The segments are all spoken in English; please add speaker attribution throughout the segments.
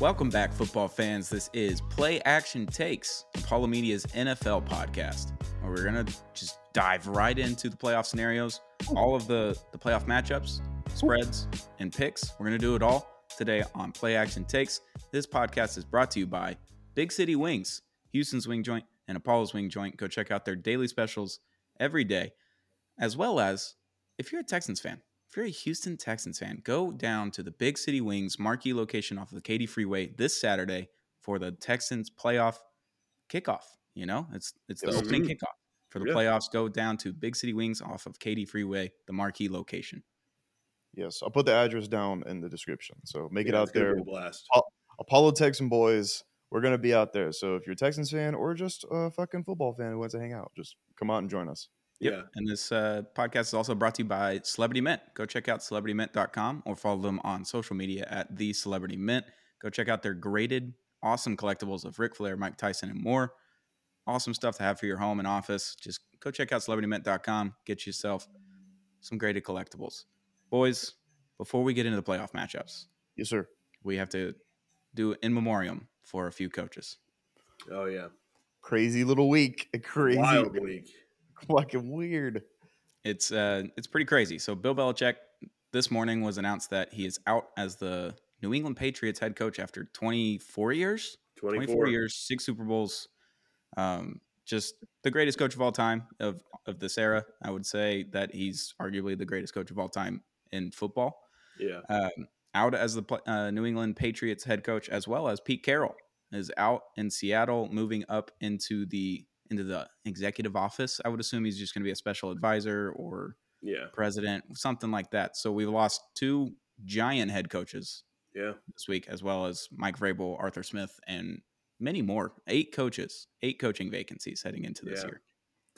Speaker 1: Welcome back, football fans. This is Play Action Takes, Apollo Media's NFL podcast, where we're gonna just dive right into the playoff scenarios, all of the the playoff matchups, spreads, and picks. We're gonna do it all today on Play Action Takes. This podcast is brought to you by Big City Wings, Houston's Wing Joint, and Apollo's Wing Joint. Go check out their daily specials every day, as well as if you're a Texans fan if you're a Houston Texans fan, go down to the Big City Wings marquee location off of the Katy Freeway this Saturday for the Texans playoff kickoff. You know, it's it's the
Speaker 2: Yes.
Speaker 1: opening kickoff for the
Speaker 2: Yeah.
Speaker 1: playoffs. Go down to Big City Wings off of Katy Freeway, the marquee location.
Speaker 2: Yes, I'll put the address down in the description. So make it out there.
Speaker 3: blast.
Speaker 2: Apollo Texan boys, we're gonna be out there. So if you're a Texans fan or just a fucking football fan who wants to hang out, just come out and join us.
Speaker 1: Yep.
Speaker 3: Yeah.
Speaker 1: And this uh, podcast is also brought to you by Celebrity Mint. Go check out celebritymint.com or follow them on social media at the Celebrity Mint. Go check out their graded, awesome collectibles of Ric Flair, Mike Tyson, and more. Awesome stuff to have for your home and office. Just go check out celebritymint.com. Get yourself some graded collectibles. Boys, before we get into the playoff matchups,
Speaker 2: Yes, sir.
Speaker 1: we have to do in memoriam for a few coaches.
Speaker 3: Oh yeah.
Speaker 2: Crazy little week. A crazy,
Speaker 3: Wild week.
Speaker 2: fucking weird.
Speaker 1: It's uh it's pretty crazy. So Bill Belichick this morning was announced that he is out as the New England Patriots head coach after 24 years.
Speaker 3: 24.
Speaker 1: 24 years, six Super Bowls. Um, just the greatest coach of all time of of this era. I would say that he's arguably the greatest coach of all time in football.
Speaker 3: Yeah.
Speaker 1: Um, out as the uh, New England Patriots head coach, as well as Pete Carroll is out in Seattle, moving up into the into the executive office. I would assume he's just going to be a special advisor or
Speaker 3: Yeah.
Speaker 1: president, something like that. So we've lost two giant head coaches
Speaker 3: Yeah.
Speaker 1: this week, as well as Mike Vrabel, Arthur Smith, and many more. Eight coaches, eight coaching vacancies heading into this
Speaker 3: Yeah.
Speaker 1: year.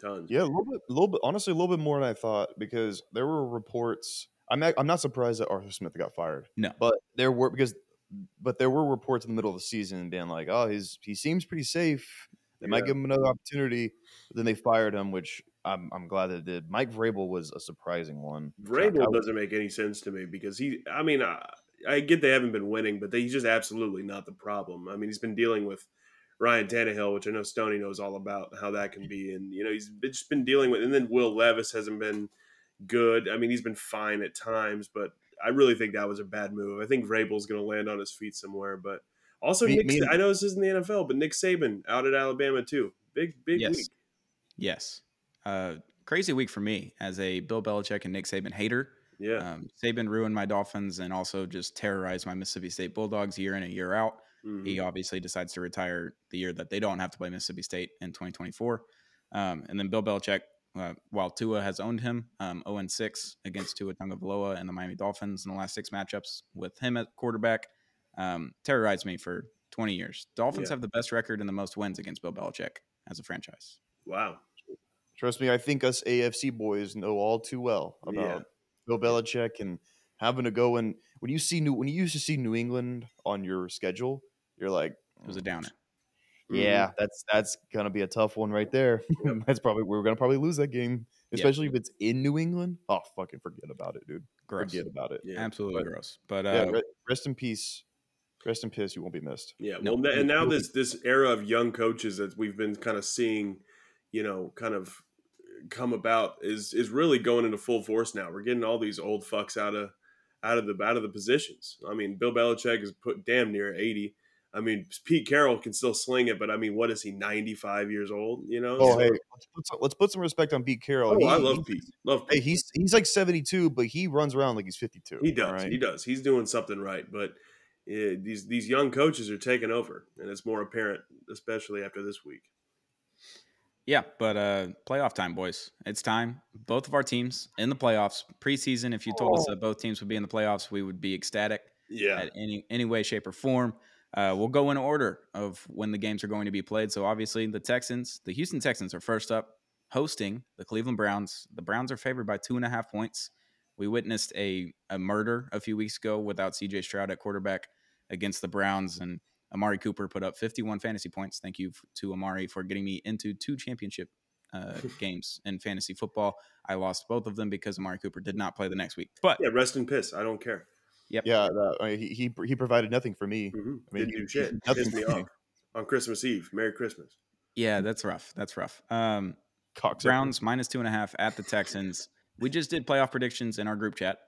Speaker 3: Tons.
Speaker 2: Yeah, a little bit, a little bit. Honestly, a little bit more than I thought because there were reports. I'm not, I'm not surprised that Arthur Smith got fired.
Speaker 1: No.
Speaker 2: but there were because, but there were reports in the middle of the season being like, oh, he's he seems pretty safe. They might give him another opportunity. But then they fired him, which I'm I'm glad they did. Mike Vrabel was a surprising one.
Speaker 3: Vrabel
Speaker 2: I-
Speaker 3: doesn't make any sense to me because he. I mean, I, I get they haven't been winning, but they, he's just absolutely not the problem. I mean, he's been dealing with Ryan Tannehill, which I know Stoney knows all about how that can be, and you know he's just been dealing with. And then Will Levis hasn't been good. I mean, he's been fine at times, but I really think that was a bad move. I think Vrabel's going to land on his feet somewhere, but. Also,
Speaker 2: Me-
Speaker 3: Nick,
Speaker 2: me and-
Speaker 3: I know this isn't the NFL, but Nick Saban out at Alabama too. Big, big
Speaker 1: Yes.
Speaker 3: week.
Speaker 1: Yes. Uh, crazy week for me as a Bill Belichick and Nick Saban hater.
Speaker 3: Yeah,
Speaker 1: Um, Saban ruined my Dolphins and also just terrorized my Mississippi State Bulldogs year in and year out.
Speaker 3: Mhm.
Speaker 1: He obviously decides to retire the year that they don't have to play Mississippi State in 2024. Um, and then Bill Belichick, uh, while Tua has owned him, um, 0 6 against Tua Tagovailoa and the Miami Dolphins in the last six matchups with him at quarterback, um, terrorized me for 20 years. Dolphins
Speaker 3: Yeah.
Speaker 1: have the best record and the most wins against Bill Belichick as a franchise.
Speaker 3: wow.
Speaker 2: Trust me, I think us AFC boys know all too well about
Speaker 3: Yeah.
Speaker 2: Bill Belichick and having to go and when you see new when you used to see New England on your schedule, you're like,
Speaker 1: It was a downer.
Speaker 2: yeah, that's that's gonna be a tough one right there. that's probably we're gonna probably lose that game,
Speaker 1: Yeah.
Speaker 2: especially if it's in New England. Oh, fucking forget about it, dude.
Speaker 1: Gross.
Speaker 2: Forget about it.
Speaker 3: Yeah.
Speaker 1: Absolutely
Speaker 2: But-
Speaker 1: gross. But uh,
Speaker 2: re- rest in peace. Rest in peace. You won't be missed.
Speaker 3: Yeah,
Speaker 1: No,
Speaker 3: well, and now this this era of young coaches that we've been kind of seeing, you know, kind of come about is is really going into full force now. We're getting all these old fucks out of out of the out of the positions. I mean, Bill Belichick is put damn near eighty. I mean, Pete Carroll can still sling it, but I mean, what is he? Ninety five years old? You know?
Speaker 2: Oh,
Speaker 3: So-
Speaker 2: hey, let's put some, let's put some respect on Pete Carroll.
Speaker 3: oh,
Speaker 2: He-
Speaker 3: I love Pete. Love
Speaker 2: Hey, he's he's like 72, but he runs around like he's 52.
Speaker 3: He does.
Speaker 2: all right?
Speaker 3: He does. He's doing something right, but. Eh, these these young coaches are taking over, and it's more apparent, especially after this week.
Speaker 1: Yeah, but uh playoff time, boys. It's time. Both of our teams in the playoffs. Preseason, if you told us that both teams would be in the playoffs, we would be ecstatic
Speaker 3: Yeah,
Speaker 1: at any any way, shape, or form. Uh, we'll go in order of when the games are going to be played. So obviously, the Texans, the Houston Texans, are first up, hosting the Cleveland Browns. The Browns are favored by two and a half points. We witnessed a a murder a few weeks ago without C.J. Stroud at quarterback against the Browns, and Amari Cooper put up 51 fantasy points. Thank you f- to Amari for getting me into two championship uh, games in fantasy football. I lost both of them because Amari Cooper did not play the next week. But
Speaker 3: Yeah, rest in piss. I don't care.
Speaker 1: Yep.
Speaker 2: Yeah, that, I mean, he, he he provided nothing for me.
Speaker 3: Mhm.
Speaker 2: I mean,
Speaker 3: Didn't do shit.
Speaker 2: nothing
Speaker 3: Pissed me off on Christmas Eve. Merry Christmas.
Speaker 1: Yeah, that's rough. That's rough. Um,
Speaker 2: Cocksucker.
Speaker 1: Browns minus two and a half at the Texans. We just did playoff predictions in our group chat.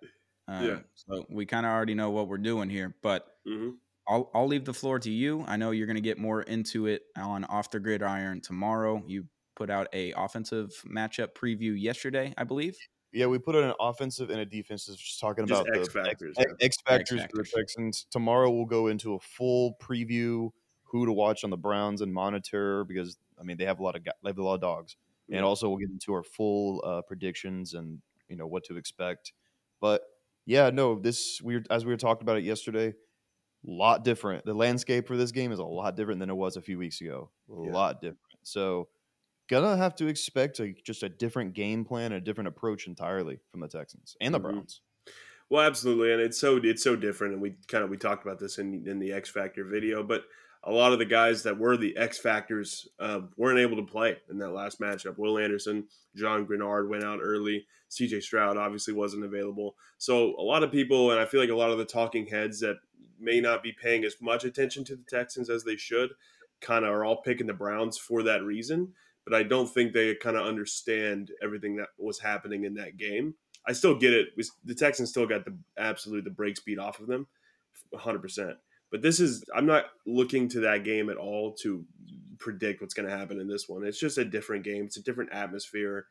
Speaker 1: Um,
Speaker 3: Yeah.
Speaker 1: So we kind of already know what we're doing here, but
Speaker 3: hmm
Speaker 1: I'll I'll leave the floor to you. I know you're going to get more into it on off the Grid Iron tomorrow. You put out a offensive matchup preview yesterday, I believe.
Speaker 2: Yeah, we put on an offensive and a defensive, just talking
Speaker 3: Just
Speaker 2: about
Speaker 3: X
Speaker 2: the
Speaker 3: factors,
Speaker 2: X,
Speaker 3: yeah.
Speaker 2: X factors for the Texans. Tomorrow we'll go into a full preview, who to watch on the Browns and monitor because I mean they have a lot of they have a lot of dogs,
Speaker 3: Yeah.
Speaker 2: and also we'll get into our full uh, predictions and you know what to expect. But yeah, no, this we were, as we were talking about it yesterday, a lot different. The landscape for this game is a lot different than it was a few weeks ago. A
Speaker 3: Yeah.
Speaker 2: lot different. So gonna have to expect a, just a different game plan, a different approach entirely from the Texans and the
Speaker 3: Mhm.
Speaker 2: Browns.
Speaker 3: Well, absolutely, and it's so it's so different, and we kind of we talked about this in in the X Factor video, but a lot of the guys that were the X factors uh, weren't able to play in that last matchup. Will Anderson, John Greenard went out early. C.J. Stroud obviously wasn't available. So a lot of people, and I feel like a lot of the talking heads that may not be paying as much attention to the Texans as they should, kind of are all picking the Browns for that reason. But I don't think they kind of understand everything that was happening in that game. I still get it. The Texans still got the absolute the break speed off of them, 100. percent But this is I'm not looking to that game at all to predict what's going to happen in this one. It's just a different game. It's a different atmosphere.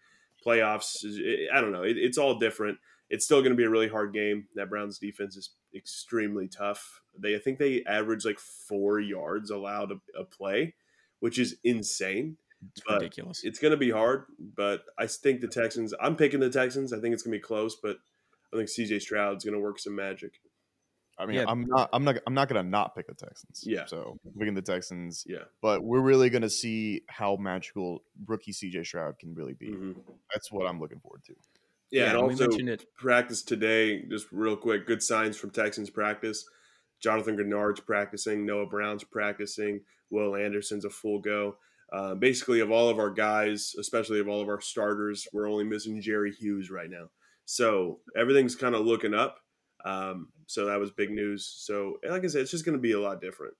Speaker 3: Playoffs. is- I don't know. It, it's all different. It's still going to be a really hard game. That Browns defense is extremely tough. They I think they average like four yards allowed a, a play, which is insane
Speaker 1: It's
Speaker 3: But
Speaker 1: ridiculous.
Speaker 3: it's going to be hard, but I think the Texans. I'm picking the Texans. I think it's going to be close, but I think CJ Stroud's going to work some magic.
Speaker 2: I mean,
Speaker 1: Yeah.
Speaker 2: I'm not, I'm not, I'm not gonna not pick the Texans.
Speaker 3: Yeah.
Speaker 2: So I'm picking the Texans,
Speaker 3: Yeah.
Speaker 2: but we're really gonna see how magical rookie CJ Stroud can really be.
Speaker 3: Mhm.
Speaker 2: That's what I'm looking forward to.
Speaker 3: Yeah, and
Speaker 1: we
Speaker 3: also
Speaker 1: mentioned it.
Speaker 3: practice today. Just real quick, good signs from Texans practice. Jonathan Greenard's practicing. Noah Brown's practicing. Will Anderson's a full go. Uh, basically, of all of our guys, especially of all of our starters, we're only missing Jerry Hughes right now. So everything's kind of looking up. Um, so that was big news. So, like I said, it's just going to be a lot different.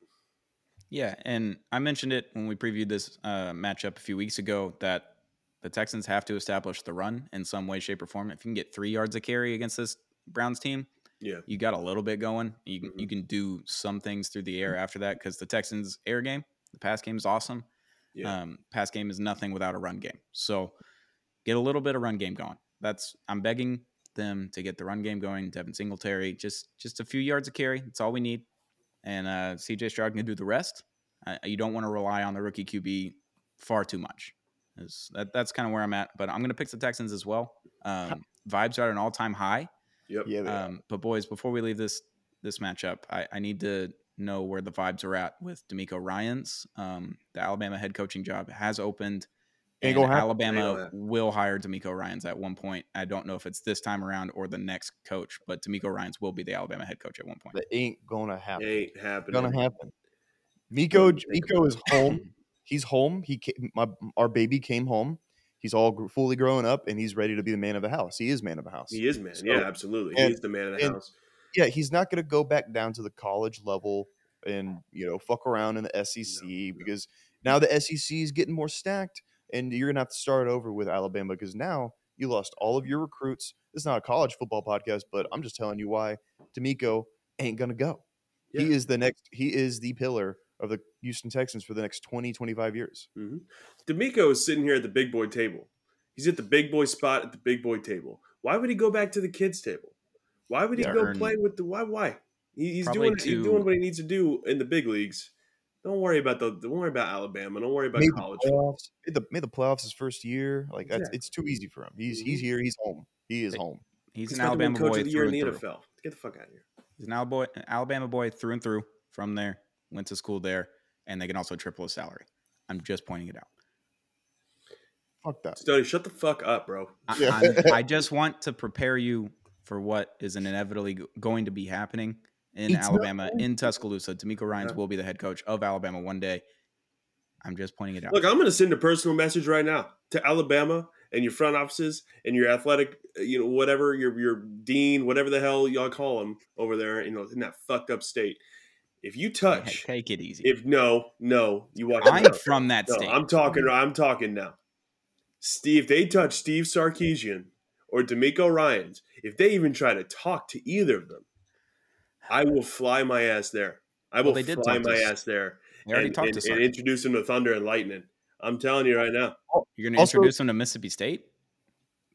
Speaker 1: Yeah, and I mentioned it when we previewed this uh, matchup a few weeks ago that the Texans have to establish the run in some way, shape, or form. If you can get three yards of carry against this Browns team,
Speaker 3: Yeah.
Speaker 1: you got a little bit going. You can, you can do some things through the air after that because the Texans' air game, the pass game is awesome.
Speaker 3: Yeah.
Speaker 1: Um, pass game is nothing without a run game. So get a little bit of run game going. That's I'm begging them to get the run game going. Devin Singletary, just just a few yards of carry. That's all we need. And uh, CJ Stroud can do the rest. Uh, you don't want to rely on the rookie QB far too much. Is- that, that's kind of where I'm at. But I'm going to pick the Texans as well. Um, vibes are at an all time high.
Speaker 3: Yep.
Speaker 2: Yeah.
Speaker 1: Um, but boys, before we leave this this matchup, I, I need to know where the vibes are at with DeMeco Ryans. Um, the Alabama head coaching job has opened,
Speaker 2: Ain't
Speaker 1: and
Speaker 2: gonna happen.
Speaker 3: Ain't
Speaker 1: Alabama will hire DeMeco Ryans at one point. I don't know if it's this time around or the next coach, but DeMeco Ryans will be the Alabama head coach at one point.
Speaker 2: that ain't gonna happen.
Speaker 3: Ain't happening.
Speaker 2: gonna happen. Miko, Miko is home. He's home. He came, my our baby came home. He's all fully grown up and he's ready to be the man of the house. He is man of the house.
Speaker 3: He is man.
Speaker 2: So-
Speaker 3: yeah, absolutely.
Speaker 2: and-
Speaker 3: He's the man of the
Speaker 2: and-
Speaker 3: house.
Speaker 2: yeah, he's not going to go back down to the college level and you know fuck around in the SEC
Speaker 3: no.
Speaker 2: because now the SEC is getting more stacked, and you're going to have to start over with Alabama because now you lost all of your recruits. This is not a college football podcast, but I'm just telling you why DeMeco ain't going to go. He is the next. He is the pillar of the Houston Texans for the next 20, 25 years.
Speaker 3: hmm DeMeco is sitting here at the big boy table. He's at the big boy spot at the big boy table. Why would he go back to the kids table? Why would he
Speaker 1: Yeah,
Speaker 3: go
Speaker 1: earn-
Speaker 3: play with the why? Why? He, he's doing
Speaker 1: to-
Speaker 3: he's doing what he needs to do in the big leagues. Don't worry about the don't worry about Alabama. Don't worry about
Speaker 2: Made the
Speaker 3: college.
Speaker 2: playoffs. Made the, made the playoffs his first year. Like that's
Speaker 3: Exactly.
Speaker 2: it's too easy for him. He's he's
Speaker 3: Mhm.
Speaker 2: here. He's home. He is home.
Speaker 1: He's,
Speaker 3: He's
Speaker 1: an
Speaker 3: about to win
Speaker 1: Alabama
Speaker 3: coach
Speaker 1: boy
Speaker 3: of the year
Speaker 1: through
Speaker 3: in
Speaker 1: and
Speaker 3: the
Speaker 1: through.
Speaker 3: NFL. Get the fuck out of here.
Speaker 1: He's an Alabama, Alabama boy through and through from there. Went to school there, and they can also triple his salary. I'm just pointing it out.
Speaker 2: Fuck that.
Speaker 3: Stoney, shut the fuck up, bro.
Speaker 1: I, I'm- just want to prepare you for what is inevitably going to be happening in
Speaker 2: It's
Speaker 1: Alabama,
Speaker 2: going
Speaker 1: in Tuscaloosa. DeMeco Ryans
Speaker 3: Yeah.
Speaker 1: will be the head coach of Alabama one day. I'm just pointing it out.
Speaker 3: Look, I'm going to send a personal message right now to Alabama and your front offices and your athletic, uh, you know, whatever your your dean, whatever the hell y'all call them over there, you know, in that fucked up state. If you
Speaker 1: Hey,
Speaker 3: touch,
Speaker 1: take it easy.
Speaker 3: if no, no, you watch.
Speaker 1: I'm
Speaker 3: no,
Speaker 1: from that
Speaker 3: no,
Speaker 1: state.
Speaker 3: I'm talking. I'm talking now. Steve, if they touch Steve Sarkisian or DeMeco Ryans, if they even try to talk to either of them, I will fly my ass there. I
Speaker 1: Well,
Speaker 3: will
Speaker 1: they did
Speaker 3: fly my
Speaker 1: us.
Speaker 3: ass there
Speaker 1: They already
Speaker 3: and,
Speaker 1: talked
Speaker 3: and,
Speaker 1: to
Speaker 3: and introduce him to Thunder and Lightning. I'm telling you right now.
Speaker 1: Oh, you're going to
Speaker 2: Also-
Speaker 1: introduce him to Mississippi State?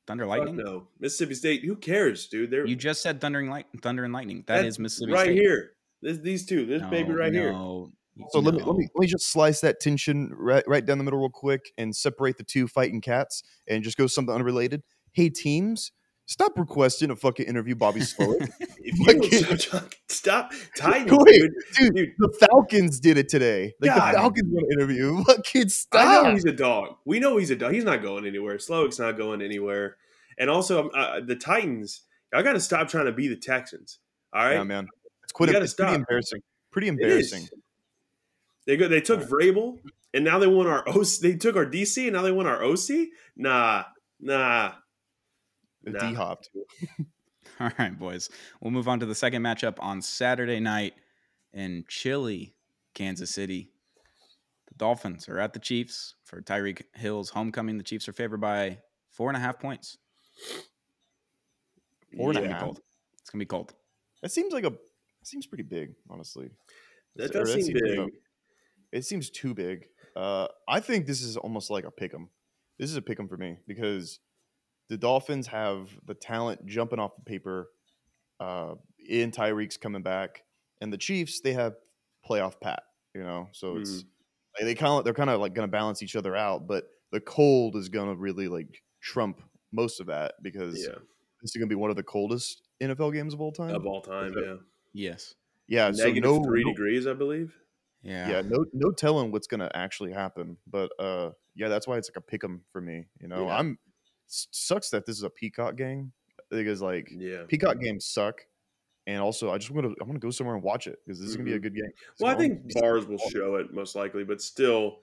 Speaker 1: Thunder
Speaker 3: Fuck
Speaker 1: Lightning?
Speaker 3: no, Mississippi State. Who cares, dude? They're
Speaker 1: You just said Thundering Light, Thunder and Lightning. That
Speaker 3: that's
Speaker 1: is Mississippi
Speaker 3: right
Speaker 1: State.
Speaker 3: here. This, these two. This baby
Speaker 1: No,
Speaker 3: right here.
Speaker 1: no,
Speaker 2: So let me let me let me just slice that tension right right down the middle real quick and separate the two fighting cats and just go something unrelated. Hey teams, stop requesting a fucking interview Bobby Slowik.
Speaker 3: If you
Speaker 2: Fucking-
Speaker 3: stop, stop Titans, dude.
Speaker 2: dude,
Speaker 3: Dude.
Speaker 2: the Falcons did it today. Like
Speaker 3: God.
Speaker 2: the Falcons want to interview. Fucking
Speaker 3: I know
Speaker 2: stop.
Speaker 3: he's a dog. We know he's a dog. He's not going anywhere. Slowik's not going anywhere. And also, um, uh, the Titans. I got to stop trying to be the Texans. All right,
Speaker 2: Yeah, man. It's quite it's pretty
Speaker 3: stop.
Speaker 2: embarrassing. Pretty embarrassing.
Speaker 3: They go. They took Vrabel, and now they want our OC. They took our DC, and now they want our OC. Nah, nah. Nah.
Speaker 2: D hopped.
Speaker 1: All right, boys. We'll move on to the second matchup on Saturday night in chilly Kansas City. The Dolphins are at the Chiefs for Tyreek Hill's homecoming. The Chiefs are favored by four and a half points.
Speaker 2: Four and a
Speaker 1: It's gonna be
Speaker 2: half.
Speaker 1: cold. It's gonna be cold.
Speaker 2: That seems like a It seems pretty big, honestly.
Speaker 3: That does seem
Speaker 2: seems like
Speaker 3: big.
Speaker 2: it seems too big. Uh, I think this is almost like a pick 'em. This is a pick 'em for me because the Dolphins have the talent jumping off the paper. Uh, in Tyreek's coming back, and the Chiefs they have playoff Pat. You know, so it's like, they kind of they're kind of like going to balance each other out, but the cold is going to really like trump most of that because
Speaker 3: Yeah,
Speaker 2: this is going to be one of the coldest NFL games of all time.
Speaker 3: of all time. Yeah,
Speaker 1: Yes.
Speaker 2: yeah, so no,
Speaker 3: three
Speaker 2: no-
Speaker 3: degrees, I believe.
Speaker 1: Yeah.
Speaker 2: yeah, no, no telling what's gonna actually happen. But uh, yeah, that's why it's like a pick 'em for me. You know,
Speaker 3: Yeah.
Speaker 2: I'm s- sucks that this is a Peacock game because like
Speaker 3: Yeah.
Speaker 2: Peacock games suck, and also I just want to I want to go somewhere and watch it because this is gonna be a
Speaker 3: Mhm.
Speaker 2: good game.
Speaker 3: Well, I
Speaker 2: So,
Speaker 3: think bars will show it most likely, but still,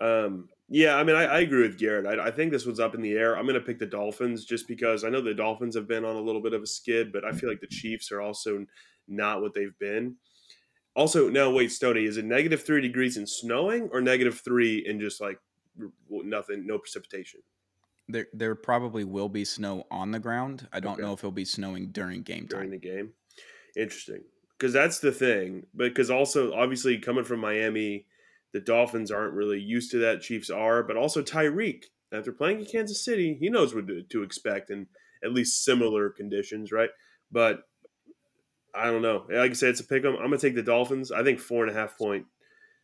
Speaker 3: um, yeah. I mean, I, I agree with Garrett. I, I think this one's up in the air. I'm going to pick the Dolphins just because I know the Dolphins have been on a little bit of a skid, but I feel like the Chiefs are also not what they've been. Also, now wait, Stoney, is it negative three degrees and snowing, or negative three and just like nothing, no precipitation?
Speaker 1: There there probably will be snow on the ground. I don't
Speaker 3: Okay.
Speaker 1: know if it'll be snowing during game time.
Speaker 3: during the game. Interesting, because that's the thing. But Because also, obviously, coming from Miami, the Dolphins aren't really used to that. Chiefs are, but also Tyreek. After playing in Kansas City, he knows what to, to expect and at least similar conditions, right? But I don't know. Like I said, it's a pick 'em. I'm gonna take the Dolphins. I think four and a half point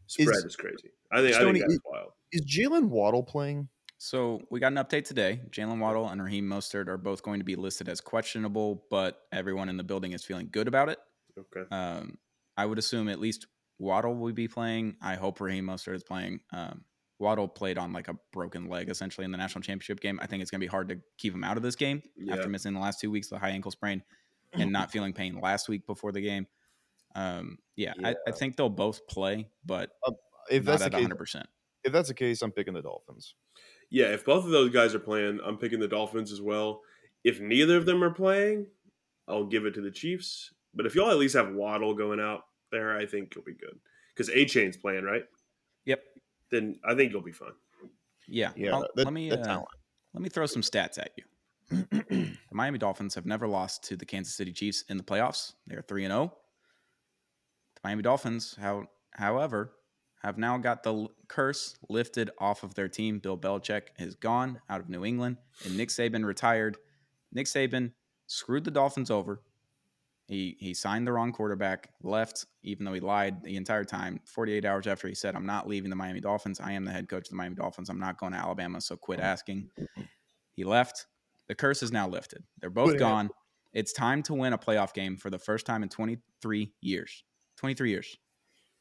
Speaker 3: spread is,
Speaker 2: Is-
Speaker 3: crazy. I think I
Speaker 2: Stoney,
Speaker 3: think that's
Speaker 2: is-
Speaker 3: wild.
Speaker 2: is Jaylen Waddle playing?
Speaker 1: So we got an update today. Jaylen Waddle and Raheem Mostert are both going to be listed as questionable, but everyone in the building is feeling good about it.
Speaker 3: Okay.
Speaker 1: Um, I would assume at least Waddle will be playing. I hope Raheem Mostert is playing. Um, Waddle played on like a broken leg essentially in the national championship game. I think it's going to be hard to keep him out of this game
Speaker 3: Yeah.
Speaker 1: after missing the last two weeks with a high ankle sprain and not feeling pain last week before the game. Um, yeah, I, I think they'll both play, but
Speaker 2: If
Speaker 1: not
Speaker 2: that's the
Speaker 1: at
Speaker 2: case,
Speaker 1: 100. percent
Speaker 2: if that's the case, I'm picking the Dolphins.
Speaker 3: Yeah, if both of those guys are playing, I'm picking the Dolphins as well. If neither of them are playing, I'll give it to the Chiefs. But if y'all at least have Waddle going out there, I think you'll be good. Because Achane's playing, right?
Speaker 1: Yep.
Speaker 3: Then I think you'll be fine.
Speaker 1: Yeah.
Speaker 2: Yeah,
Speaker 1: I'll-
Speaker 2: that-
Speaker 1: let me
Speaker 2: that
Speaker 1: uh, let me throw some stats at you. the Miami Dolphins have never lost to the Kansas City Chiefs in the playoffs. They are 3 and 0. The Miami Dolphins, how, however, have now got the curse lifted off of their team. Bill Belichick is gone out of New England, and Nick Saban retired. Nick Saban screwed the Dolphins over. He he signed the wrong quarterback, left, even though he lied the entire time. 48 hours after he said, I'm not leaving the Miami Dolphins. I am the head coach of the Miami Dolphins. I'm not going to Alabama, so quit asking. He left. The curse is now lifted. They're both
Speaker 2: Quit
Speaker 1: gone. It's time to win a playoff game for the first time in 23 years. 23 years.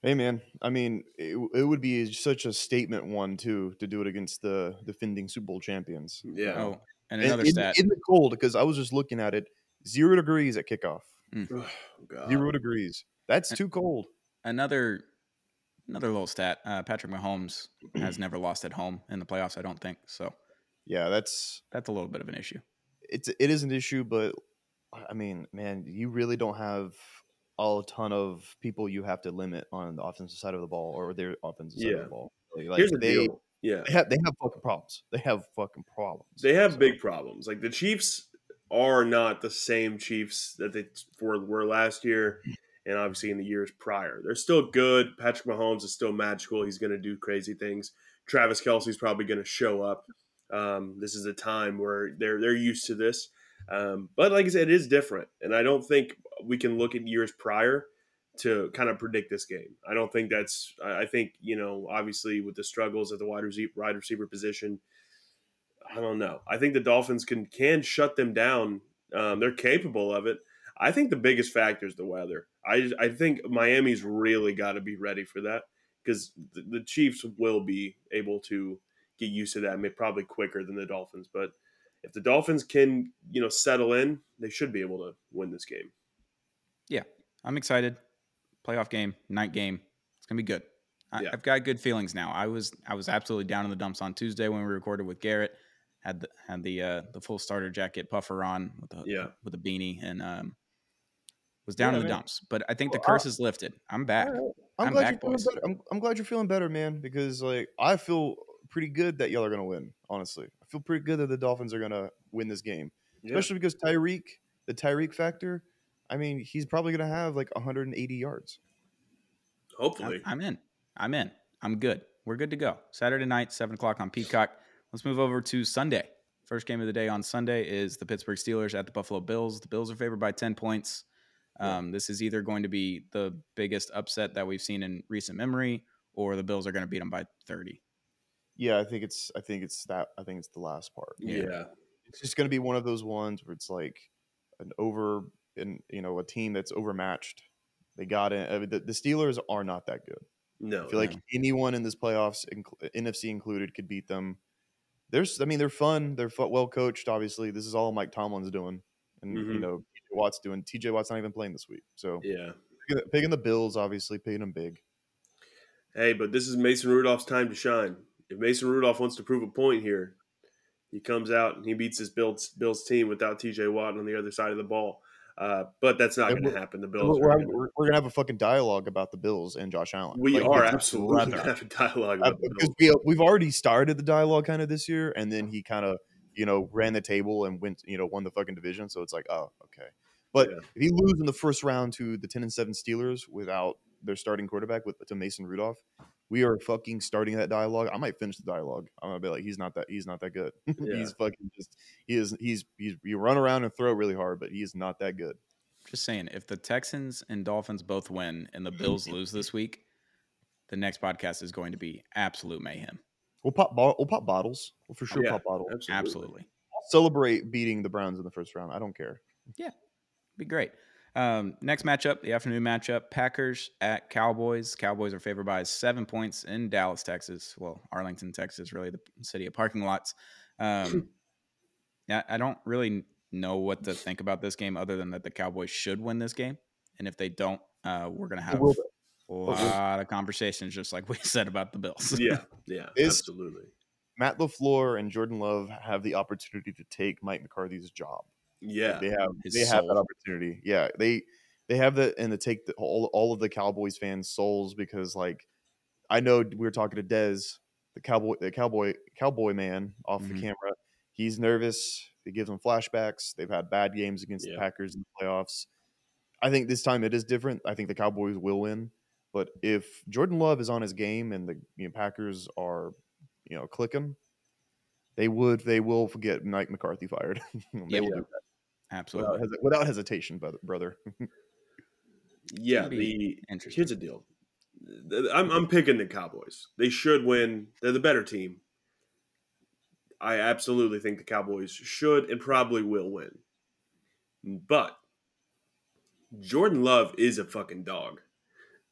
Speaker 2: Hey man, I mean, it, it would be such a statement one too to do it against the defending Super Bowl champions.
Speaker 3: Yeah.
Speaker 1: Oh, and
Speaker 2: And
Speaker 1: another
Speaker 2: in,
Speaker 1: stat.
Speaker 2: in the cold because I was just looking at it, zero degrees at kickoff.
Speaker 3: Oh, God.
Speaker 2: Zero degrees. That's
Speaker 1: Uh,
Speaker 2: too cold.
Speaker 1: another another little stat. Uh, Patrick Mahomes has never lost at home in the playoffs. I don't think so.
Speaker 2: Yeah, that's
Speaker 1: That's a little bit of an issue.
Speaker 2: it's it is an issue, but I mean, man, you really don't have a ton of people you have to limit on the offensive side of the ball or their offensive side of
Speaker 3: Yeah.
Speaker 2: the ball. Like
Speaker 3: Here's the
Speaker 2: they,
Speaker 3: deal. Yeah.
Speaker 2: they have they have fucking problems. They have fucking problems.
Speaker 3: They have
Speaker 2: So,
Speaker 3: big problems. Like the Chiefs are not the same Chiefs that they were, were last year, and obviously in the years prior. They're still good. Patrick Mahomes is still magical. He's going to do crazy things. Travis Kelce's probably going to show up. Um, this is a time where they're they're used to this. Um, but like I said, it is different, and I don't think we can look at years prior to kind of predict this game. I don't think that's. I think you know, obviously with the struggles at the wide receiver, wide receiver position, I don't know. I think the Dolphins can can shut them down. Um, they're capable of it. I think the biggest factor is the weather. I I think Miami's really got to be ready for that because the, the Chiefs will be able to get used to that, probably quicker than the Dolphins. But if the Dolphins can, you know, settle in, they should be able to win this game.
Speaker 1: Yeah, I'm excited. Playoff game, night game. It's gonna be good. I,
Speaker 3: Yeah.
Speaker 1: I've got good feelings now. I was I was absolutely down in the dumps on Tuesday when we recorded with Garrett. Had the had the uh, the full starter jacket puffer on with the
Speaker 3: Yeah.
Speaker 1: with a beanie and um was down
Speaker 2: Yeah,
Speaker 1: in the
Speaker 2: man.
Speaker 1: dumps. But I think the
Speaker 2: Well, I-
Speaker 1: curse is lifted. I'm back.
Speaker 2: I'm,
Speaker 1: I'm
Speaker 2: glad
Speaker 1: back,
Speaker 2: you're feeling
Speaker 1: boys.
Speaker 2: better. I'm, I'm glad you're feeling better, man, because like I feel pretty good that y'all are gonna win. Honestly, I feel pretty good that the Dolphins are gonna win this game,
Speaker 3: Yeah.
Speaker 2: especially because Tyreek, the Tyreek factor. I mean, he's probably gonna have like 180 yards.
Speaker 3: Hopefully.
Speaker 1: I'm, I'm in. I'm in. I'm good. We're good to go. Saturday night, seven o'clock on Peacock. Let's move over to Sunday. First game of the day on Sunday is the Pittsburgh Steelers at the Buffalo Bills. The Bills are favored by ten points. Um, this is either going to be the biggest upset that we've seen in recent memory, or the Bills are going to beat them by thirty.
Speaker 2: Yeah, I think it's. I think it's that. I think it's the last part.
Speaker 3: yeah.
Speaker 2: It's just gonna be one of those ones where it's like an over, and you know, a team that's overmatched. They got in. I mean, the, the Steelers are not that good.
Speaker 3: No.
Speaker 2: I feel like anyone in this playoffs, inc- NFC included, could beat them. There's, I mean, they're fun. They're fu- well coached. Obviously, this is all Mike Tomlin's doing, and you
Speaker 3: Mhm.
Speaker 2: know, TJ Watt's doing. TJ Watt's not even playing this week, so
Speaker 3: yeah.
Speaker 2: picking, picking the Bills, obviously, picking them big.
Speaker 3: Hey, but this is Mason Rudolph's time to shine. If Mason Rudolph wants to prove a point here, he comes out and he beats his Bills, Bills team without TJ Watt on the other side of the ball. Uh, but that's not going to happen. The Bills
Speaker 2: we're, having- we're- we're gonna have a fucking dialogue about the Bills and Josh Allen.
Speaker 3: we
Speaker 2: Like,
Speaker 3: are absolutely going to have a dialogue
Speaker 2: Uh,
Speaker 3: the
Speaker 2: because
Speaker 3: Bills.
Speaker 2: we we've already started the dialogue kind of this year, and then he kind of you know ran the table and went you know won the fucking division. So it's like, oh, okay. But
Speaker 3: Yeah.
Speaker 2: if he lose in the first round to the ten and seven Steelers without their starting quarterback with to Mason Rudolph, we are fucking starting that dialogue. I might finish the dialogue. I'm gonna be like, he's not that he's not that good.
Speaker 3: Yeah.
Speaker 2: he's fucking just he is he's he's you run around and throw really hard, but he is not that good.
Speaker 1: Just saying, if the Texans and Dolphins both win and the Bills lose this week, the next podcast is going to be absolute mayhem.
Speaker 2: We'll pop bo- we'll pop bottles. We'll for sure
Speaker 3: Yeah,
Speaker 2: pop bottles.
Speaker 3: Absolutely.
Speaker 1: Absolutely.
Speaker 2: Celebrate beating the Browns in the first round. I don't care. Yeah.
Speaker 1: Be great. Um, next matchup, the afternoon matchup, Packers at Cowboys. Cowboys are favored by seven points in Dallas, Texas. Well, Arlington, Texas, really the city of parking lots. Um, yeah, I don't really know what to think about this game other than that the Cowboys should win this game. And if they don't, uh, we're going to have a lot of conversations, just like we said about the Bills.
Speaker 3: Yeah, yeah,
Speaker 2: Is-
Speaker 3: absolutely.
Speaker 2: Matt LaFleur and Jordan Love have the opportunity to take Mike McCarthy's job.
Speaker 3: Yeah,
Speaker 2: They have they have that opportunity. Yeah, they they have that and to take the, all all of the Cowboys fans' souls because like I know we were talking to Dez, the cowboy the cowboy cowboy man off
Speaker 1: Mhm.
Speaker 2: the camera. He's nervous. It gives him flashbacks. They've had bad games against
Speaker 3: Yeah.
Speaker 2: the Packers in the playoffs. I think this time it is different. I think the Cowboys will win. But if Jordan Love is on his game and the you know, Packers are, you know, clicking, they would they will get Mike McCarthy fired. They
Speaker 1: Yeah.
Speaker 2: Will do that
Speaker 1: Absolutely.
Speaker 2: without, hesi- without hesitation, brother. brother.
Speaker 3: yeah. The
Speaker 1: Interesting.
Speaker 3: here's the deal. I'm I'm picking the Cowboys. They should win. They're the better team. I absolutely think the Cowboys should and probably will win. But Jordan Love is a fucking dog.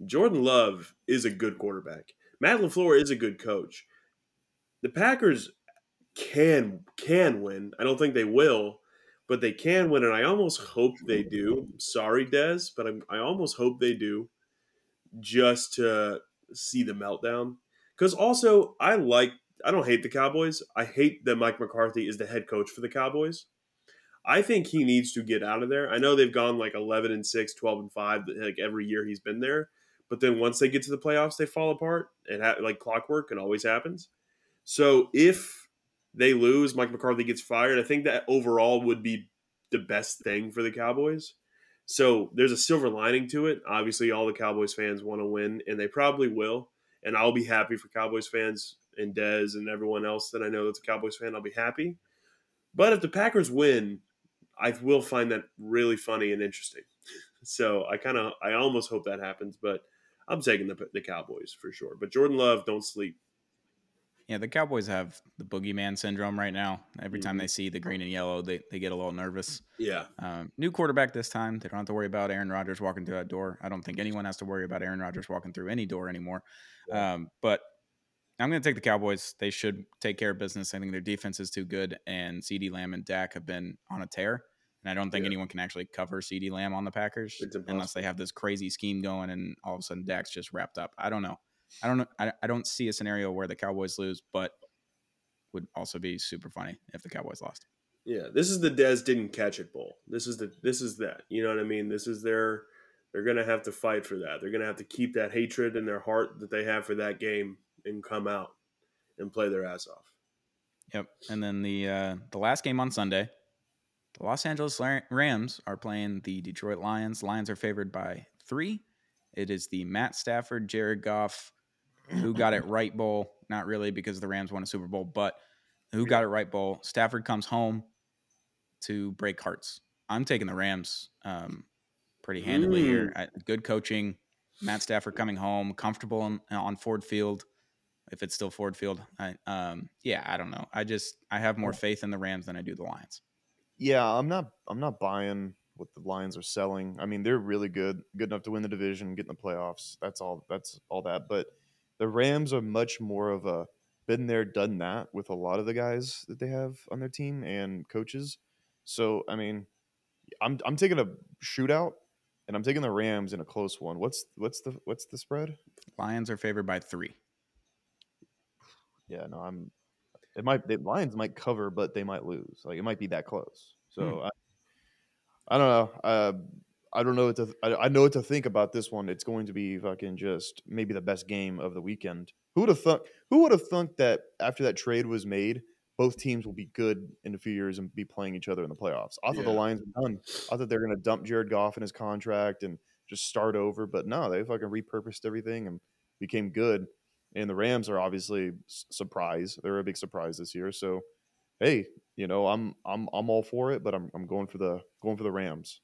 Speaker 3: Jordan Love is a good quarterback. Matt LaFleur is a good coach. The Packers can can win. I don't think they will, but they can win, and I almost hope they do. Sorry, Dez, but I'm, I almost hope they do, just to see the meltdown. Because also, I like I don't hate the Cowboys. I hate that Mike McCarthy is the head coach for the Cowboys. I think he needs to get out of there. I know they've gone like 11 and 6, 12 and 5 like every year he's been there, but then once they get to the playoffs they fall apart and ha- like clockwork it always happens. So if they lose, Mike McCarthy gets fired, I think that overall would be the best thing for the Cowboys. So there's a silver lining to it. Obviously all the Cowboys fans want to win and they probably will, and I'll be happy for Cowboys fans and Dez and everyone else that I know that's a Cowboys fan, I'll be happy. But if the Packers win, I will find that really funny and interesting. So I kind of, I almost hope that happens, but I'm taking the, the Cowboys for sure. But Jordan Love, don't sleep.
Speaker 1: Yeah, the Cowboys have the boogeyman syndrome right now. Every time they see the green and yellow, they, they get a little nervous.
Speaker 3: Yeah.
Speaker 1: Um, new quarterback this time. They don't have to worry about Aaron Rodgers walking through that door. I don't think anyone has to worry about Aaron Rodgers walking through any door anymore. Um, but I'm going to take the Cowboys. They should take care of business. I think their defense is too good, and CeeDee Lamb and Dak have been on a tear. And I don't think
Speaker 3: Yeah.
Speaker 1: anyone can actually cover CeeDee Lamb on the Packers unless they have this crazy scheme going, and all of a sudden Dak's just wrapped up. I don't know. I don't know. I, I don't see a scenario where the Cowboys lose, but would also be super funny if the Cowboys lost.
Speaker 3: Yeah, this is the Dez didn't catch it bowl. This is the this is that. You know what I mean? This is their they're gonna have to fight for that. They're gonna have to keep that hatred in their heart that they have for that game and come out and play their ass off.
Speaker 1: Yep. And then the uh, the last game on Sunday, the Los Angeles Rams are playing the Detroit Lions. Lions are favored by three. It is the Matt Stafford, Jared Goff, who got it right bowl. Not really because the Rams won a Super Bowl, but who got it right bowl. Stafford comes home to break hearts. I'm taking the Rams um, pretty handily here. I, good coaching. Matt Stafford coming home, comfortable on, on Ford Field if it's still Ford Field. I, um, yeah, I don't know. I just I have more faith in the Rams than I do the Lions.
Speaker 2: Yeah, I'm not. I'm not buying what the Lions are selling. I mean, they're really good, good enough to win the division, get in the playoffs. That's all. That's all that. But the Rams are much more of a been there, done that with a lot of the guys that they have on their team and coaches. So I mean, I'm I'm taking a shootout, and I'm taking the Rams in a close one. What's what's the what's the spread?
Speaker 1: Lions are favored by three.
Speaker 2: Yeah, no, I'm. It might the Lions might cover, but they might lose. Like it might be that close. So I, I don't know. Uh, I don't know what to. I, I know what to think about this one. It's going to be fucking just maybe the best game of the weekend. Who would have thought? Who would have thunk that after that trade was made, both teams will be good in a few years and be playing each other in the playoffs? I thought the Lions were done. I thought they were going to dump Jared Goff in his contract and just start over. But no, they fucking repurposed everything and became good. And the Rams are obviously surprise. They're a big surprise this year. So, hey, you know, I'm I'm I'm all for it, but I'm I'm going for the going for the Rams.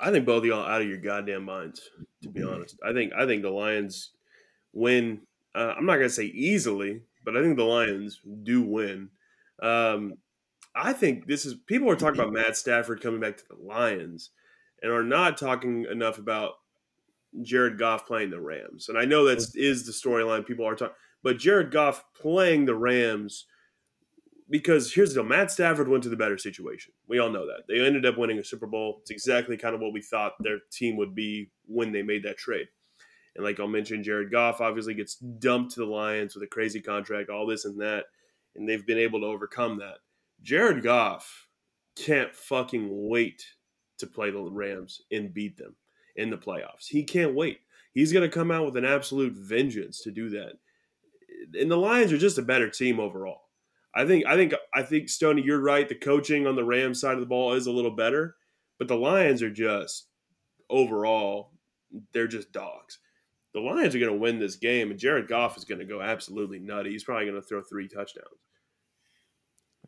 Speaker 3: I think both of y'all out of your goddamn minds. To be honest, I think I think the Lions win. Uh, I'm not gonna say easily, but I think the Lions do win. Um, I think this is people are talking about Matt Stafford coming back to the Lions, and are not talking enough about Jared Goff playing the Rams. And I know that is the storyline people are talking, but Jared Goff playing the Rams because here's the deal Matt Stafford went to the better situation. We all know that. They ended up winning a Super Bowl. It's exactly kind of what we thought their team would be when they made that trade. And like I'll mention, Jared Goff obviously gets dumped to the Lions with a crazy contract, all this and that. And they've been able to overcome that. Jared Goff can't fucking wait to play the Rams and beat them in the playoffs. He can't wait. He's going to come out with an absolute vengeance to do that. And the Lions are just a better team overall. I think I think I think Stoney, you're right. The coaching on the Rams side of the ball is a little better, but the Lions are just overall they're just dogs. The Lions are going to win this game, and Jared Goff is going to go absolutely nutty. He's probably going to throw three touchdowns.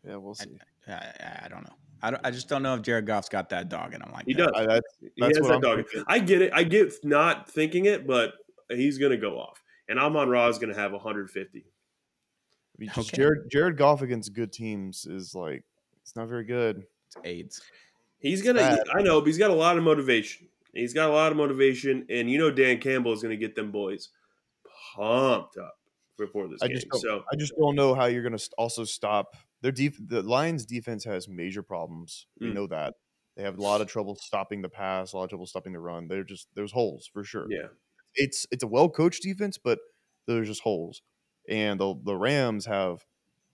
Speaker 2: Yeah, we'll see.
Speaker 1: I, I don't know. I, don't, I just don't know if Jared Goff's got that dog in him like
Speaker 3: He
Speaker 1: that.
Speaker 3: does.
Speaker 2: I, that's
Speaker 3: He has
Speaker 2: what
Speaker 3: that
Speaker 2: I'm
Speaker 3: dog.
Speaker 2: thinking.
Speaker 3: I get it. I get not thinking it, but he's going to go off. And Amon Ra is going to have 150.
Speaker 2: I mean,
Speaker 1: Okay.
Speaker 2: Jared Jared Goff against good teams is like it's not very good.
Speaker 1: It's AIDS.
Speaker 3: He's gonna.
Speaker 2: bad.
Speaker 3: I know, but he's got a lot of motivation. He's got a lot of motivation, and you know Dan Campbell is gonna get them boys pumped up before this
Speaker 2: I
Speaker 3: game.
Speaker 2: just don't,
Speaker 3: So
Speaker 2: I just don't know how you're going to also stop their def- The Lions' defense has major problems. We
Speaker 3: Mm.
Speaker 2: know that they have a lot of trouble stopping the pass, a lot of trouble stopping the run. They're just there's holes for sure.
Speaker 3: yeah,
Speaker 2: It's it's a well coached defense, but there's just holes. And the the Rams have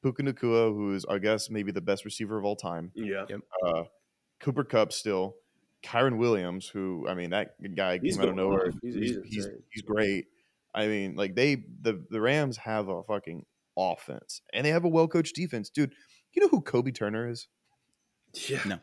Speaker 2: Puka Nacua, who is I guess maybe the best receiver of all time.
Speaker 3: Yeah,
Speaker 2: Uh, Cooper Kupp still, Kyren Williams, who I mean that guy
Speaker 3: He's
Speaker 2: came out of nowhere.
Speaker 3: He's-
Speaker 2: He's
Speaker 3: he's
Speaker 2: he's, he's great. I mean, like they the the Rams have a fucking offense, and they have a well coached defense, dude. You know who Kobie Turner is?
Speaker 3: yeah,
Speaker 1: No.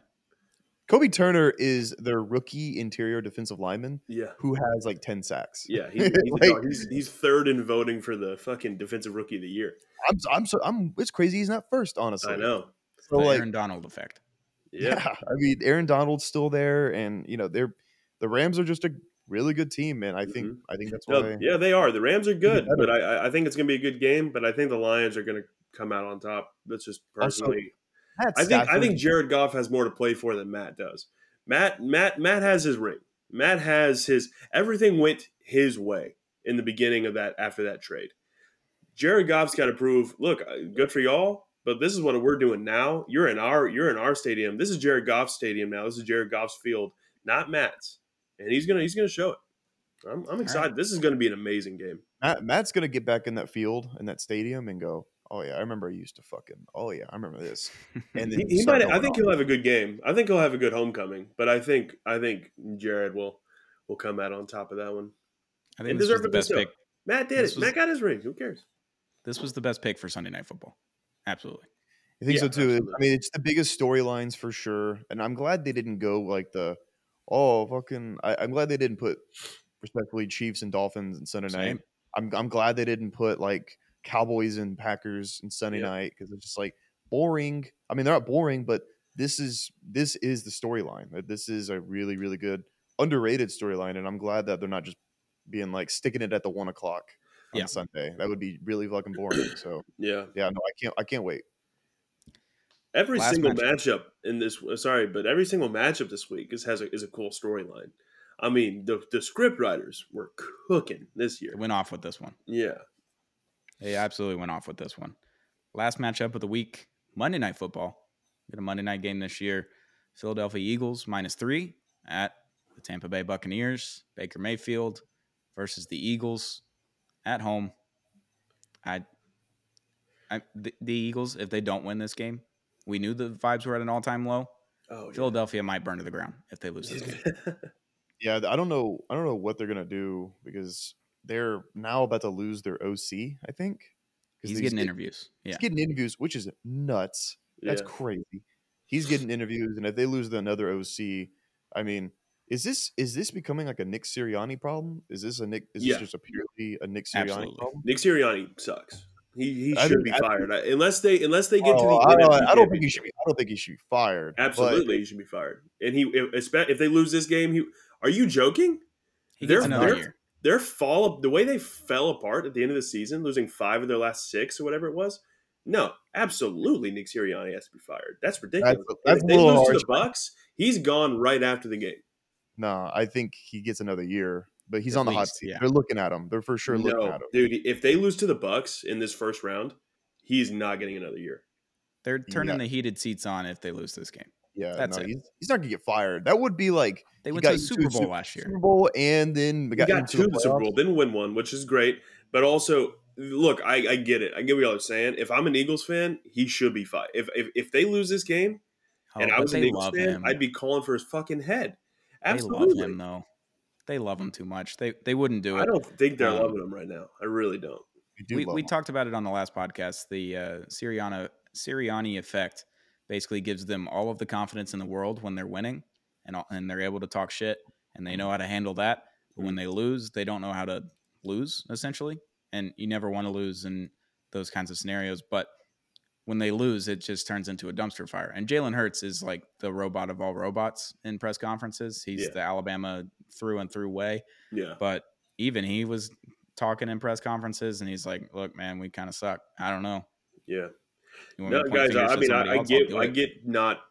Speaker 2: Kobie Turner is their rookie interior defensive lineman
Speaker 3: yeah.
Speaker 2: who has like ten sacks.
Speaker 3: Yeah, he's, he's,
Speaker 2: Like-
Speaker 3: he's he's third in voting for the fucking defensive rookie of the year.
Speaker 2: I'm I'm so I'm. It's crazy he's not first, honestly.
Speaker 3: I know.
Speaker 2: So
Speaker 1: the
Speaker 2: like,
Speaker 1: Aaron Donald effect.
Speaker 3: Yeah,
Speaker 2: yeah. I mean, Aaron Donald's still there, and you know they're the Rams are just a really good team, and I think mm-hmm. I think that's
Speaker 3: No,
Speaker 2: why.
Speaker 3: yeah, they are. The Rams are good, but I- I I think it's gonna be a good game. But I think the Lions are gonna come out on top. That's just
Speaker 2: Also, Matt
Speaker 3: I think I think Jared Goff has more to play for than Matt does. Matt Matt Matt has his ring. Matt has his everything went his way in the beginning of that after that trade. Jared Goff's got to prove, look, uh, good for y'all, but this is what we're doing now. You're in our you're in our stadium. This is Jared Goff's stadium now. This is Jared Goff's field, not Matt's. And he's gonna he's gonna show it. I'm, I'm excited. This is gonna be an amazing game.
Speaker 2: Matt, Matt's gonna get back in that field in that stadium and go. Oh yeah, I remember I used to fucking. Oh yeah, I remember this. And then
Speaker 3: He, he might. I think
Speaker 2: off.
Speaker 3: he'll have a good game. I think he'll have a good homecoming. But I think I think Jared will will come out on top of that one.
Speaker 1: I
Speaker 3: And
Speaker 1: think this was the best
Speaker 3: so.
Speaker 1: pick.
Speaker 3: Matt did
Speaker 1: This
Speaker 3: it.
Speaker 1: was-
Speaker 3: Matt got his ring. Who cares?
Speaker 1: This was the best pick for Sunday Night Football. Absolutely.
Speaker 2: I think
Speaker 3: Yeah,
Speaker 2: so too.
Speaker 3: absolutely.
Speaker 2: I mean, it's the biggest storylines for sure, and I'm glad they didn't go like the, oh fucking. I, I'm glad they didn't put respectfully Chiefs and Dolphins and Sunday night. I'm I'm glad they didn't put like Cowboys and Packers and Sunday
Speaker 3: Yeah.
Speaker 2: night because it's just like boring. I mean, they're not boring, but this is this is the storyline. This is a really really good underrated storyline, and I'm glad that they're not just being like sticking it at the one o'clock on
Speaker 1: Yeah.
Speaker 2: Sunday. That would be really fucking boring. So
Speaker 3: Yeah.
Speaker 2: yeah, no, I can't I can't wait.
Speaker 3: Every
Speaker 1: Last
Speaker 3: single
Speaker 1: matchup.
Speaker 3: matchup in this. Uh, sorry, but every single matchup this week is has a, is a cool storyline. I mean, the the script writers were cooking this year.
Speaker 1: They went off with this one.
Speaker 3: Yeah.
Speaker 1: They absolutely went off with this one. Last matchup of the week, Monday Night Football. Got a Monday night game this year. Philadelphia Eagles minus three at the Tampa Bay Buccaneers. Baker Mayfield versus the Eagles at home. I, I the, the Eagles, if they don't win this game, we knew the vibes were at an all time low.
Speaker 3: Oh, yeah.
Speaker 1: Philadelphia might burn to the ground if they lose this game.
Speaker 2: Yeah, I don't know. I don't know what they're gonna do because they're now about to lose their OC. I think 'Cause
Speaker 1: He's
Speaker 2: he's
Speaker 1: getting
Speaker 2: get-
Speaker 1: interviews. Yeah.
Speaker 2: He's getting interviews, which is nuts. That's
Speaker 3: Yeah.
Speaker 2: crazy. He's getting interviews, and if they lose another OC, I mean, is this is this becoming like a Nick Sirianni problem? Is this a Nick? Is
Speaker 3: Yeah.
Speaker 2: this just a purely a Nick Sirianni
Speaker 1: Absolutely.
Speaker 2: problem?
Speaker 3: Nick Sirianni sucks. He he should
Speaker 2: think-
Speaker 3: be fired I- unless they unless they get to
Speaker 2: Oh,
Speaker 3: the
Speaker 2: I,
Speaker 3: NFC
Speaker 2: don't, I don't think he should be. I don't think he should be fired. but-
Speaker 3: Absolutely, he should be fired. And he if, if they lose this game, he are you joking?
Speaker 1: He
Speaker 3: They're-
Speaker 1: gets another
Speaker 3: they're-
Speaker 1: year.
Speaker 3: Their fall the way they fell apart at the end of the season, losing five of their last six or whatever it was. No, absolutely, Nick Sirianni has to be fired. That's ridiculous.
Speaker 2: That's- that's
Speaker 3: if they lose
Speaker 2: harsh.
Speaker 3: to the Bucks, he's gone right after the game.
Speaker 2: no, I think he gets another year, but he's
Speaker 1: At
Speaker 2: on the hot seat.
Speaker 1: yeah.
Speaker 2: They're looking at him. They're for sure looking
Speaker 3: no,
Speaker 2: at him.
Speaker 3: dude, if they lose to the Bucks in this first round, he's not getting another year.
Speaker 1: They're turning
Speaker 2: Yeah.
Speaker 1: the heated seats on if they lose this game.
Speaker 2: Yeah,
Speaker 1: That's
Speaker 2: no,
Speaker 1: it.
Speaker 2: he's, he's not gonna get fired. That would be like
Speaker 1: They went
Speaker 2: got
Speaker 1: to the Super Bowl
Speaker 2: Sup-
Speaker 1: last year.
Speaker 2: Super Bowl, and then
Speaker 3: He got
Speaker 2: into
Speaker 3: to the Super Bowl,
Speaker 2: playoffs.
Speaker 3: didn't win one, which is great. But also, look, I, I get it. I get what y'all are saying. If I'm an Eagles fan, he should be fired. If, if if they lose this game and
Speaker 1: Oh,
Speaker 3: I
Speaker 1: but
Speaker 3: was an
Speaker 1: they
Speaker 3: Eagles
Speaker 1: love
Speaker 3: fan,
Speaker 1: him.
Speaker 3: I'd be calling for his fucking head.
Speaker 1: They
Speaker 3: Absolutely.
Speaker 1: love him though. They love him too much. They they wouldn't do it.
Speaker 3: I don't think they're
Speaker 1: Um,
Speaker 3: loving him right now. I really don't.
Speaker 2: We do
Speaker 1: we we talked about it on the last podcast. The uh, Sirianni Sirianni effect basically gives them all of the confidence in the world when they're winning, and and they're able to talk shit, and they know how to handle that. But when mm-hmm. they lose, they don't know how to lose essentially, and you never want to lose in those kinds of scenarios. But when they lose, it just turns into a dumpster fire. And Jalen Hurts is like the robot of all robots in press conferences. He's
Speaker 3: Yeah.
Speaker 1: the Alabama through and through way.
Speaker 3: Yeah.
Speaker 1: But even he was talking in press conferences, and he's like, "Look, man, we kind of suck. I don't know.
Speaker 3: Yeah.
Speaker 1: You want
Speaker 3: No,
Speaker 1: me to point
Speaker 3: guys, I mean, I, I get, I get not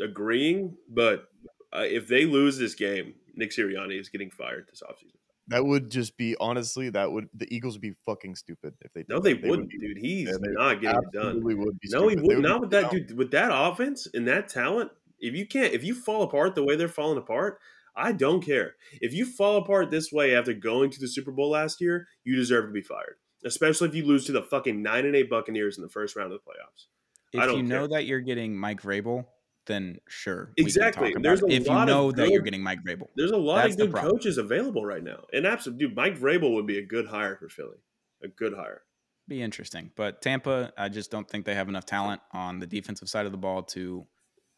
Speaker 3: agreeing, but uh, if they lose this game, Nick Sirianni is getting fired this offseason.
Speaker 2: That would just be honestly. That would the Eagles would be fucking stupid if they.
Speaker 3: No,
Speaker 2: did
Speaker 3: they, wouldn't,
Speaker 2: be-
Speaker 3: dude. He's
Speaker 2: yeah,
Speaker 3: not getting it done.
Speaker 2: Absolutely would be.
Speaker 3: No, he
Speaker 2: stupid. They
Speaker 3: would
Speaker 2: would
Speaker 3: not with that
Speaker 2: down.
Speaker 3: dude. With that offense and that talent, if you can't, if you fall apart the way they're falling apart, I don't care. If you fall apart this way after going to the Super Bowl last year, you deserve to be fired. Especially if you lose to the fucking nine and eight Buccaneers in the first round of the playoffs.
Speaker 1: If you know
Speaker 3: care.
Speaker 1: that you're getting Mike Vrabel, then sure.
Speaker 3: Exactly. There's a
Speaker 1: if you
Speaker 3: lot of
Speaker 1: know that you're getting Mike Vrabel.
Speaker 3: There's a lot of good coaches available right now, and absolutely, dude, Mike Vrabel would be a good hire for Philly, a good hire.
Speaker 1: Be interesting. But Tampa, I just don't think they have enough talent on the defensive side of the ball to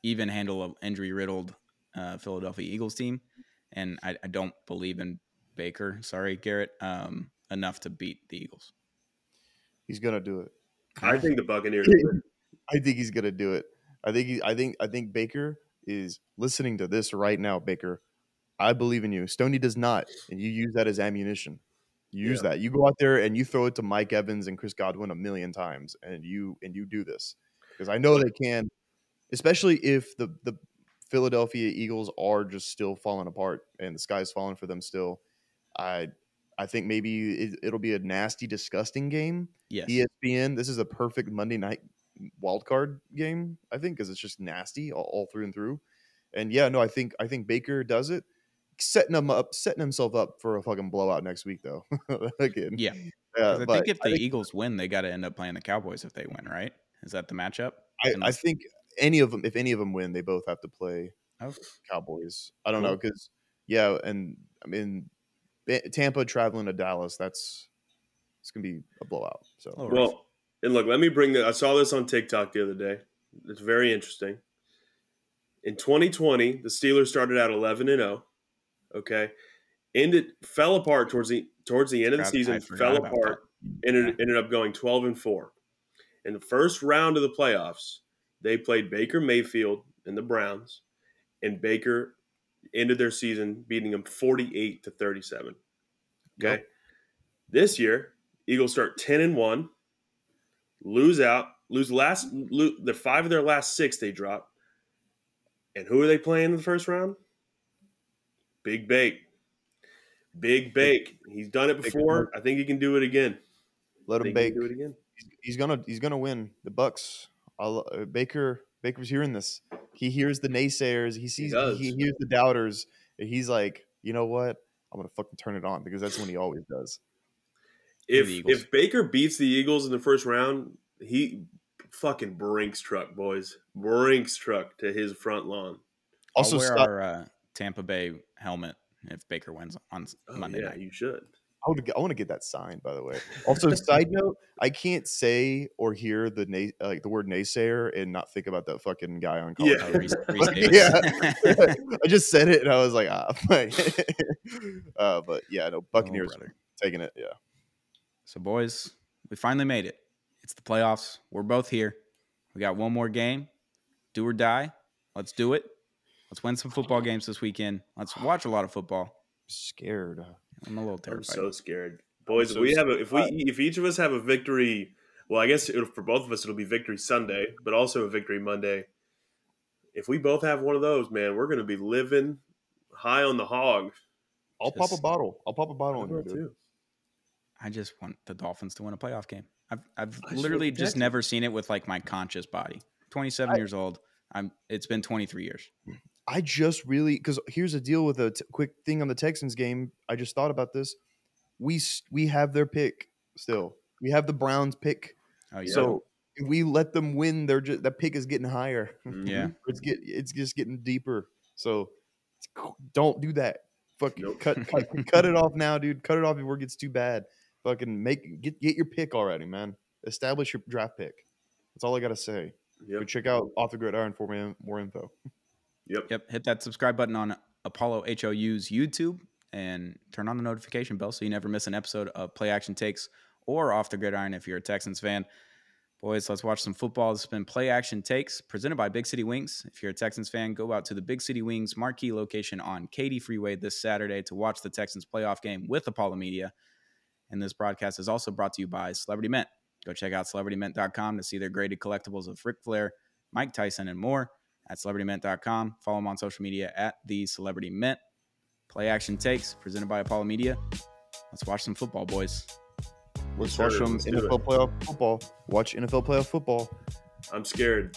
Speaker 1: even handle an injury riddled uh, Philadelphia Eagles team. And I, I don't believe in Baker, sorry, Garrett, um, enough to beat the Eagles.
Speaker 2: He's gonna do it.
Speaker 3: I think the Buccaneers.
Speaker 2: I think he's gonna do it. I think he, I think I think Baker is listening to this right now. Baker, I believe in you. Stoney does not, and you use that as ammunition. You use
Speaker 3: Yeah.
Speaker 2: that. You go out there and you throw it to Mike Evans and Chris Godwin a million times, and you and you do this because I know they can, especially if the the Philadelphia Eagles are just still falling apart and the sky's falling for them still. I I think maybe it, it'll be a nasty, disgusting game.
Speaker 1: Yes.
Speaker 2: ESPN. This is a perfect Monday night wild card game. I think because it's just nasty all, all through and through. And yeah, no, I think I think Baker does it, setting him up, setting himself up for a fucking blowout next week though. Again,
Speaker 1: Yeah.
Speaker 2: uh,
Speaker 1: I
Speaker 2: but
Speaker 1: think if the
Speaker 2: think,
Speaker 1: Eagles win, they got to end up playing the Cowboys if they win, right? Is that the matchup?
Speaker 2: I, I think any of them, if any of them win, they both have to play
Speaker 1: Oh.
Speaker 2: Cowboys. I don't know because yeah, and I mean Tampa traveling to Dallas, that's it's gonna be a blowout. So
Speaker 1: A little rough.
Speaker 3: Well, and look, let me bring the. I saw this on TikTok the other day. It's very interesting. In 2020, the Steelers started out 11 and 0. Okay, ended fell apart towards the towards the end of the season. Fell
Speaker 1: about
Speaker 3: apart. Ended ended up going 12 and 4. In the first round of the playoffs, they played Baker Mayfield and the Browns, and Baker ended their season beating them 48 to 37. Okay.
Speaker 2: Yep.
Speaker 3: This year, Eagles start 10 and 1, lose out, lose last lose, the five of their last six they drop. And who are they playing in the first round? Big Bake. Big Bake. He's done it before. I think he can do it again.
Speaker 2: let him bake.
Speaker 3: do it again.
Speaker 2: he's gonna he's gonna win the Bucks. I'll, uh, Baker Baker's hearing this. He hears the naysayers. He sees he,
Speaker 3: does.
Speaker 2: hears the doubters. and He's like, you know what? I'm gonna fucking turn it on because that's when he always does.
Speaker 3: If if Baker beats the Eagles in the first round, he fucking Brinks truck, boys. Brinks truck to his front lawn.
Speaker 2: Also,
Speaker 1: I'll wear
Speaker 2: Scott,
Speaker 1: our uh, Tampa Bay helmet if Baker wins on s-
Speaker 3: Oh,
Speaker 1: Monday
Speaker 3: yeah,
Speaker 1: night.
Speaker 3: you should.
Speaker 2: I want to I want to get that signed. By the way. Also, side note, I can't say or hear the nay, like the word naysayer and not think about that fucking guy on college.
Speaker 3: Yeah.
Speaker 1: Oh, Reese- Reese.
Speaker 2: Yeah. I just said it and I was like, ah, uh, but yeah, no,
Speaker 1: Oh,
Speaker 2: Buccaneers
Speaker 1: brother.
Speaker 2: taking it. Yeah,
Speaker 1: So, boys, we finally made it. It's the playoffs. We're both here. We got one more game. Do or die. Let's do it. Let's win some football games this weekend. Let's watch a lot of football.
Speaker 2: I'm scared.
Speaker 1: I'm a little terrified.
Speaker 3: I'm so scared, boys.
Speaker 2: so
Speaker 3: if we have a, if we if each of us have a victory, well, I guess it'll, for both of us it'll be victory Sunday, but also a victory Monday. If we both have one of those, man, we're going to be living high on the hog.
Speaker 2: I'll pop a bottle. I'll pop a bottle on you,
Speaker 3: too.
Speaker 1: I just want the Dolphins to win a playoff game. I've I've
Speaker 3: I
Speaker 1: literally just never seen it with like my conscious body. 27
Speaker 2: I-
Speaker 1: years old. I'm. It's been 23 years.
Speaker 2: I just really because here's a deal with a t- quick thing on the Texans game. I just thought about this. We we have their pick still. We have the Browns pick.
Speaker 1: Oh yeah.
Speaker 2: So if we let them win, they're just that pick is getting higher.
Speaker 1: yeah.
Speaker 2: it's get it's just getting deeper. So don't do that. Fuck
Speaker 3: Nope.
Speaker 2: cut, cut cut it off now, dude. Cut it off before it gets too bad. Fucking make get get your pick already, man. Establish your draft pick. That's all I gotta say. Go check out off the gridiron for more, more info.
Speaker 3: Yep.
Speaker 1: Yep. Hit that subscribe button on Apollo HOU's YouTube and turn on the notification bell so you never miss an episode of Play Action Takes or Off the Gridiron if you're a Texans fan. Boys, let's watch some football. This has been Play Action Takes presented by Big City Wings. If you're a Texans fan, go out to the Big City Wings marquee location on Katy Freeway this Saturday to watch the Texans playoff game with Apollo Media. And this broadcast is also brought to you by Celebrity Mint. Go check out celebritymint.com to see their graded collectibles of Ric Flair, Mike Tyson, and more at celebritymint.com. Follow them on social media at the Celebrity Mint. Play Action Takes presented by Apollo Media. Let's watch some football, boys.
Speaker 2: Let's
Speaker 3: Sure,
Speaker 2: watch some
Speaker 3: let's it.
Speaker 2: NFL playoff football. Watch NFL playoff football.
Speaker 3: I'm scared.